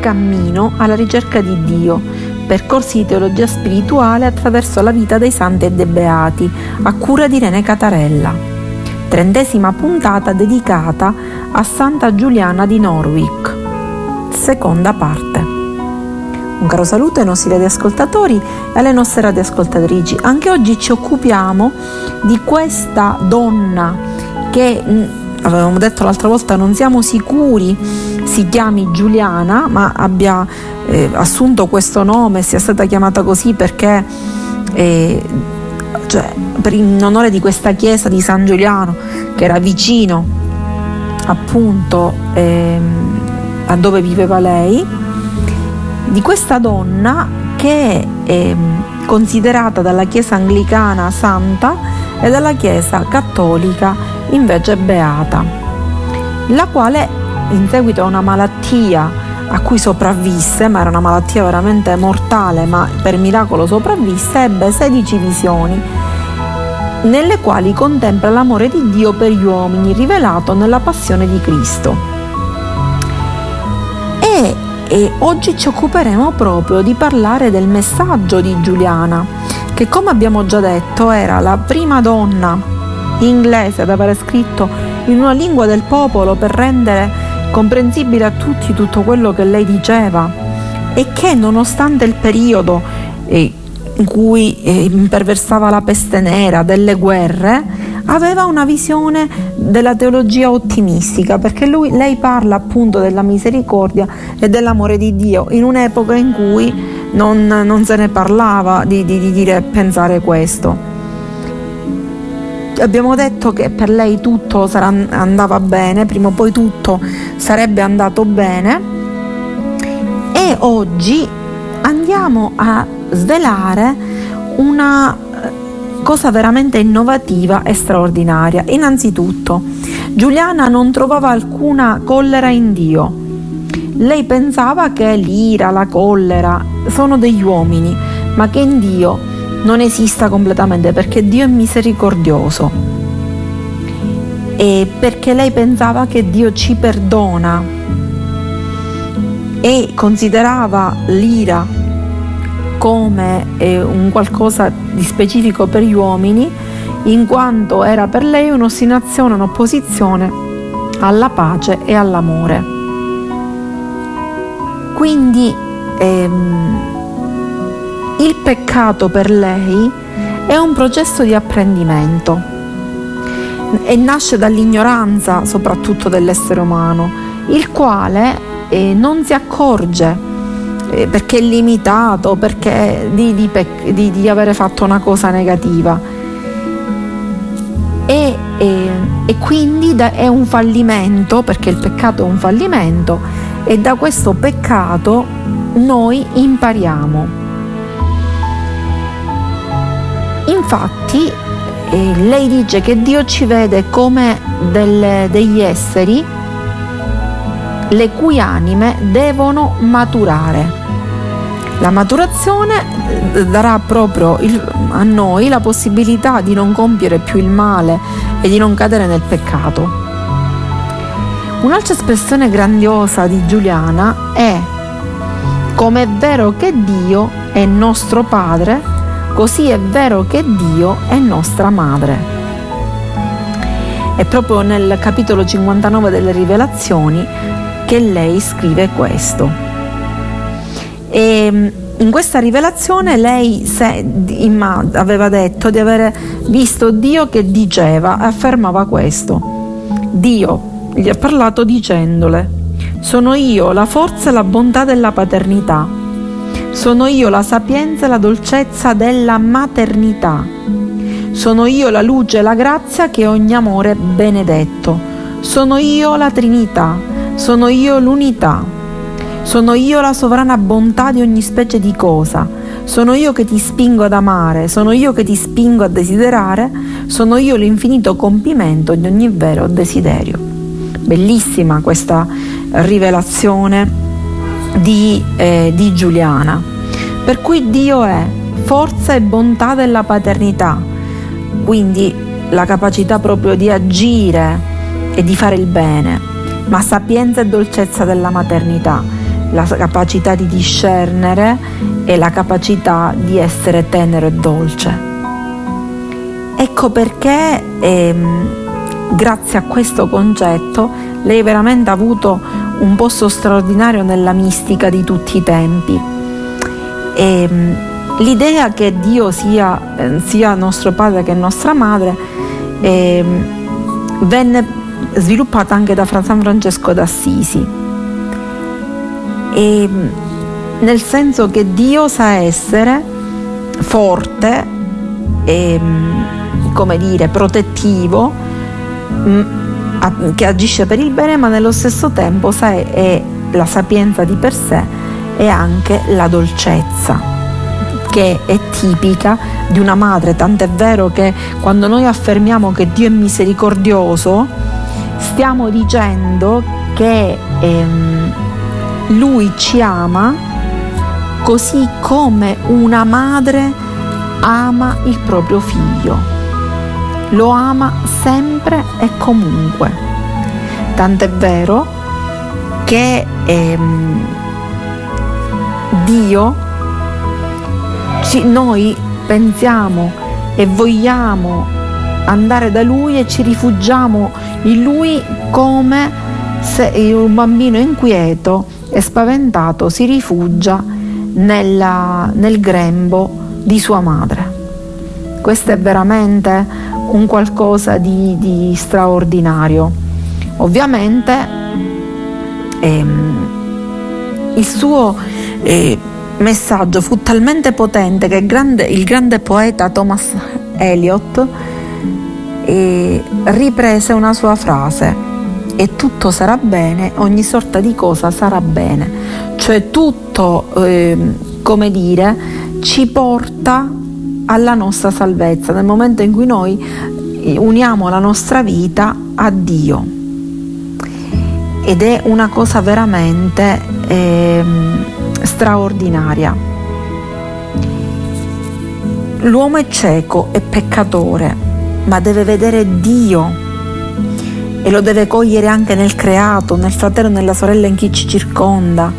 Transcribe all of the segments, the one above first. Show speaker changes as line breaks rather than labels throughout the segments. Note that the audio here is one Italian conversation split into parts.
cammino alla ricerca di Dio, percorsi di teologia spirituale attraverso la vita dei santi e dei beati, a cura di Rene Catarella. Trentesima puntata dedicata a Santa Giuliana di Norwich. Seconda parte. Un caro saluto ai nostri radioascoltatori e alle nostre radioascoltatrici. Anche oggi ci occupiamo di questa donna che avevamo detto l'altra volta non siamo sicuri si chiami Giuliana ma abbia eh, assunto questo nome sia stata chiamata così perché eh, cioè, per in onore di questa chiesa di San Giuliano che era vicino appunto eh, a dove viveva lei di questa donna che è considerata dalla Chiesa anglicana santa e dalla Chiesa cattolica invece beata, la quale in seguito a una malattia a cui sopravvisse, ma era una malattia veramente mortale, ma per miracolo sopravvisse, ebbe 16 visioni nelle quali contempla l'amore di Dio per gli uomini rivelato nella passione di Cristo. E e oggi ci occuperemo proprio di parlare del messaggio di Giuliana, che come abbiamo già detto era la prima donna inglese ad aver scritto in una lingua del popolo per rendere comprensibile a tutti tutto quello che lei diceva e che nonostante il periodo eh, in cui eh, imperversava la peste nera, delle guerre, aveva una visione della teologia ottimistica, perché lui, lei parla appunto della misericordia e dell'amore di Dio in un'epoca in cui non, non se ne parlava di, di, di dire pensare questo. Abbiamo detto che per lei tutto sarà, andava bene, prima o poi tutto sarebbe andato bene e oggi andiamo a svelare una cosa veramente innovativa e straordinaria. Innanzitutto, Giuliana non trovava alcuna collera in Dio. Lei pensava che l'ira, la collera sono degli uomini, ma che in Dio non esista completamente perché Dio è misericordioso. E perché lei pensava che Dio ci perdona e considerava l'ira come eh, un qualcosa di specifico per gli uomini, in quanto era per lei un'ostinazione, un'opposizione alla pace e all'amore. Quindi ehm, il peccato per lei è un processo di apprendimento e nasce dall'ignoranza soprattutto dell'essere umano, il quale eh, non si accorge eh, perché è limitato, perché di, di, di, di, avere fatto una cosa negativa. E, e, e quindi da, è un fallimento, perché il peccato è un fallimento, e da questo peccato noi impariamo. Infatti eh, lei dice che Dio ci vede come delle, degli esseri le cui anime devono maturare. La maturazione eh, darà proprio il, a noi la possibilità di non compiere più il male e di non cadere nel peccato. Un'altra espressione grandiosa di Giuliana è come è vero che Dio è nostro Padre, così è vero che Dio è nostra Madre. È proprio nel capitolo 59 delle rivelazioni che lei scrive questo. E ehm, in questa rivelazione lei se, aveva detto di aver visto Dio che diceva, affermava questo. Dio gli ha parlato dicendole, sono io la forza e la bontà della paternità, sono io la sapienza e la dolcezza della maternità, sono io la luce e la grazia che ogni amore benedetto, sono io la Trinità, sono io l'unità. Sono io la sovrana bontà di ogni specie di cosa. Sono io che ti spingo ad amare, sono io che ti spingo a desiderare, sono io l'infinito compimento di ogni vero desiderio. Bellissima questa rivelazione di, eh, di Giuliana. Per cui Dio è forza e bontà della paternità, quindi la capacità proprio di agire e di fare il bene, ma sapienza e dolcezza della maternità la capacità di discernere e la capacità di essere tenero e dolce. Ecco perché ehm, grazie a questo concetto lei veramente ha avuto un posto straordinario nella mistica di tutti i tempi. E, ehm, l'idea che Dio sia, eh, sia, nostro padre che nostra madre eh, venne sviluppata anche da San Francesco d'Assisi. E, ehm, nel senso che Dio sa essere forte e, ehm, come dire, protettivo, che agisce per il bene, ma nello stesso tempo sa è la sapienza di per sé e anche la dolcezza che è tipica di una madre, tant'è vero che quando noi affermiamo che Dio è misericordioso, stiamo dicendo che ehm, Lui ci ama così come una madre ama il proprio figlio lo ama sempre e comunque. Tant'è vero che ehm, Dio, ci, noi pensiamo e vogliamo andare da Lui e ci rifugiamo in Lui come se un bambino inquieto e spaventato si rifugia nella, nel grembo di sua madre. Questo è veramente un qualcosa di, di straordinario. Ovviamente ehm, il suo eh, messaggio fu talmente potente che il grande, il grande poeta Thomas Eliot eh, riprese una sua frase e tutto sarà bene, ogni sorta di cosa sarà bene, cioè tutto, eh, come dire, ci porta alla nostra salvezza, nel momento in cui noi eh, uniamo la nostra vita a Dio. Ed è una cosa veramente eh, straordinaria. L'uomo è cieco, è peccatore, ma deve vedere Dio e lo deve cogliere anche nel creato, nel fratello nella sorella in chi ci circonda.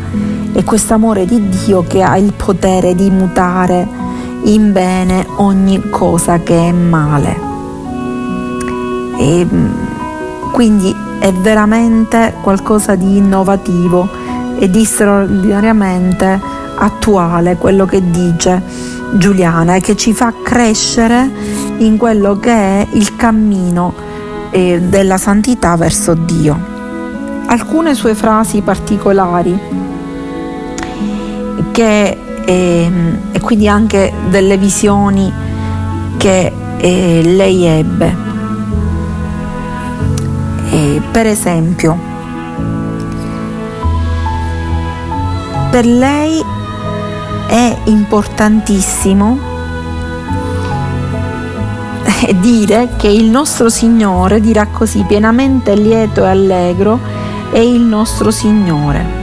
E questo amore di Dio che ha il potere di mutare in bene ogni cosa che è male. E mm, quindi è veramente qualcosa di innovativo e di straordinariamente attuale quello che dice Giuliana e che ci fa crescere in quello che è il cammino eh, della santità verso Dio. Alcune sue frasi particolari che e, e quindi anche delle visioni che eh, lei ebbe. E, per esempio, per lei è importantissimo dire che il nostro Signore, dirà così, pienamente lieto e allegro, è il nostro Signore.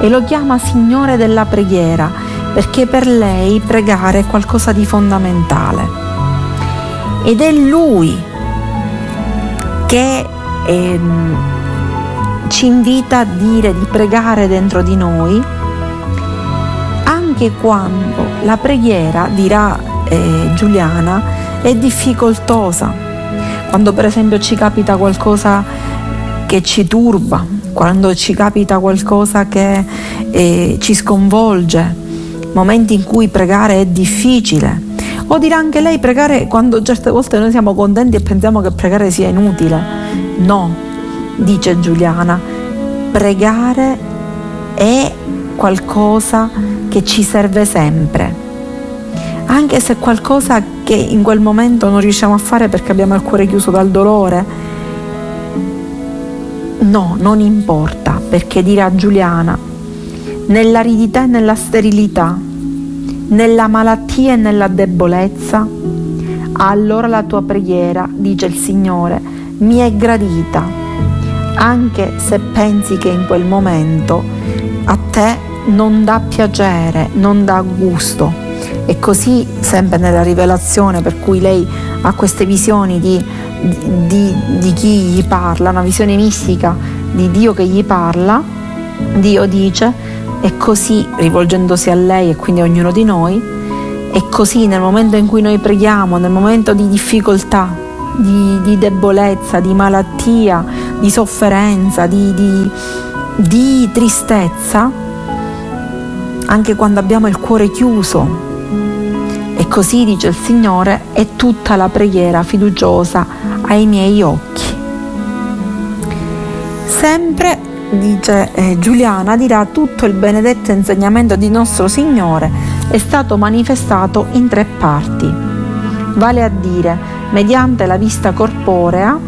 E lo chiama Signore della preghiera perché per lei pregare è qualcosa di fondamentale. Ed è lui che ehm, ci invita a dire di pregare dentro di noi anche quando la preghiera, dirà eh, Giuliana, è difficoltosa. Quando per esempio ci capita qualcosa che ci turba, quando ci capita qualcosa che eh, ci sconvolge, momenti in cui pregare è difficile. O dirà anche lei pregare quando certe volte noi siamo contenti e pensiamo che pregare sia inutile. No, dice Giuliana, pregare è qualcosa che ci serve sempre. Anche se è qualcosa che in quel momento non riusciamo a fare perché abbiamo il cuore chiuso dal dolore, no, non importa, perché dirà Giuliana, nell'aridità e nella sterilità, nella malattia e nella debolezza, allora la tua preghiera, dice il Signore, mi è gradita, anche se pensi che in quel momento a te non dà piacere, non dà gusto. E così, sempre nella rivelazione, per cui lei ha queste visioni di, di, di chi gli parla, una visione mistica di Dio che gli parla, Dio dice, e così, rivolgendosi a lei e quindi a ognuno di noi, e così nel momento in cui noi preghiamo, nel momento di difficoltà, di, di debolezza, di malattia, di sofferenza, di, di, di tristezza, anche quando abbiamo il cuore chiuso, e così dice il Signore, è tutta la preghiera fiduciosa ai miei occhi. Sempre, dice eh, Giuliana, dirà tutto il benedetto insegnamento di nostro Signore è stato manifestato in tre parti, vale a dire mediante la vista corporea,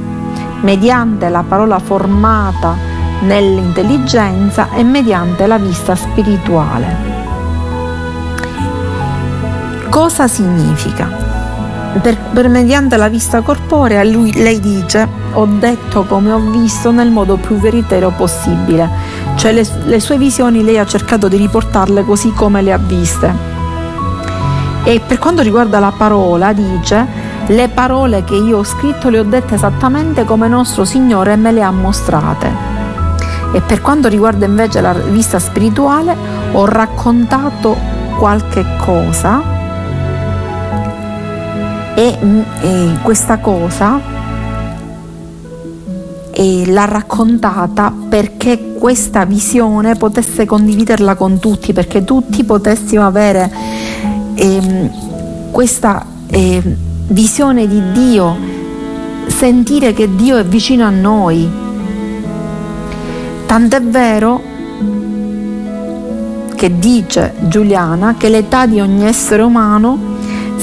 mediante la parola formata nell'intelligenza e mediante la vista spirituale. Cosa significa? Per, per, mediante la vista corporea lui, lei dice ho detto come ho visto nel modo più veritiero possibile. Cioè le, le, sue visioni lei ha cercato di riportarle così come le ha viste. E per quanto riguarda la parola dice le parole che io ho scritto le ho dette esattamente come nostro Signore me le ha mostrate. E per quanto riguarda invece la vista spirituale ho raccontato qualche cosa e, mm, e questa cosa e l'ha raccontata perché questa visione potesse condividerla con tutti, perché tutti potessimo avere eh, questa eh, visione di Dio, sentire che Dio è vicino a noi. Tant'è vero che dice Giuliana che l'età di ogni essere umano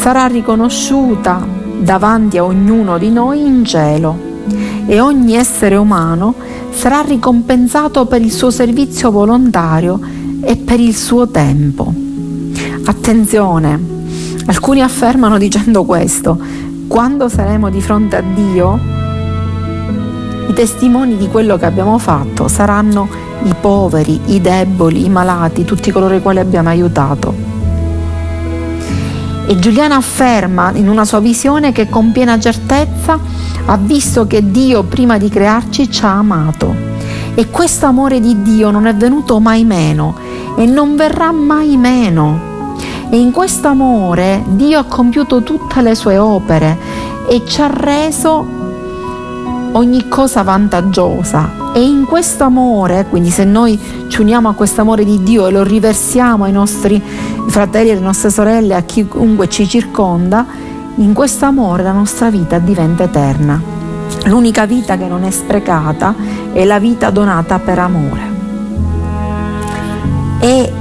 sarà riconosciuta davanti a ognuno di noi in cielo e ogni essere umano sarà ricompensato per il suo servizio volontario e per il suo tempo. Attenzione, alcuni affermano dicendo questo, quando saremo di fronte a Dio, i testimoni di quello che abbiamo fatto saranno i poveri, i deboli, i malati, tutti coloro i quali abbiamo aiutato. E Giuliana afferma in una sua visione che con piena certezza ha visto che Dio prima di crearci ci ha amato. E questo amore di Dio non è venuto mai meno e non verrà mai meno. E in questo amore Dio ha compiuto tutte le sue opere e ci ha reso ogni cosa vantaggiosa e in questo amore, quindi se noi ci uniamo a questo amore di Dio e lo riversiamo ai nostri fratelli e alle nostre sorelle, a chiunque ci circonda, in questo amore la nostra vita diventa eterna. L'unica vita che non è sprecata è la vita donata per amore. E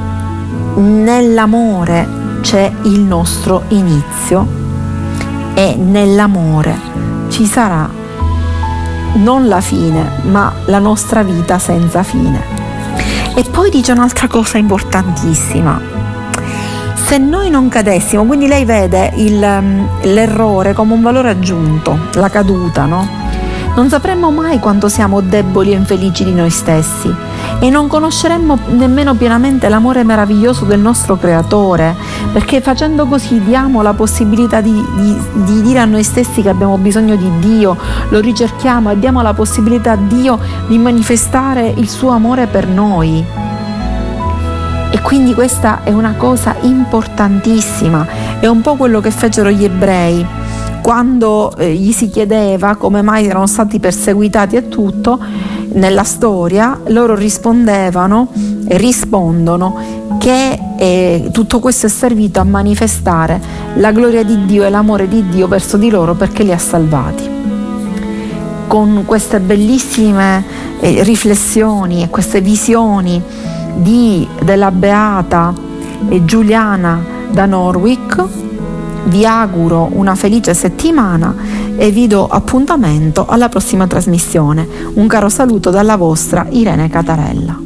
nell'amore c'è il nostro inizio e nell'amore ci sarà non la fine, ma la nostra vita senza fine. E poi dice un'altra cosa importantissima. Se noi non cadessimo, quindi lei vede il, mm, l'errore come un valore aggiunto, la caduta, no? Non sapremmo mai quanto siamo deboli e infelici di noi stessi e non conosceremmo nemmeno pienamente l'amore meraviglioso del nostro Creatore, perché facendo così diamo la possibilità di, di, di dire a noi stessi che abbiamo bisogno di Dio, lo ricerchiamo e diamo la possibilità a Dio di manifestare il suo amore per noi. Quindi questa è una cosa importantissima, è un po' quello che fecero gli ebrei quando eh, gli si chiedeva come mai erano stati perseguitati e tutto, nella storia loro rispondevano e rispondono che eh, tutto questo è servito a manifestare la gloria di Dio e l'amore di Dio verso di loro perché li ha salvati. Con queste bellissime eh, riflessioni e queste visioni di, della beata eh, Giuliana da Norwich, vi auguro una felice settimana e vi do appuntamento alla prossima trasmissione. Un caro saluto dalla vostra Irene Catarella.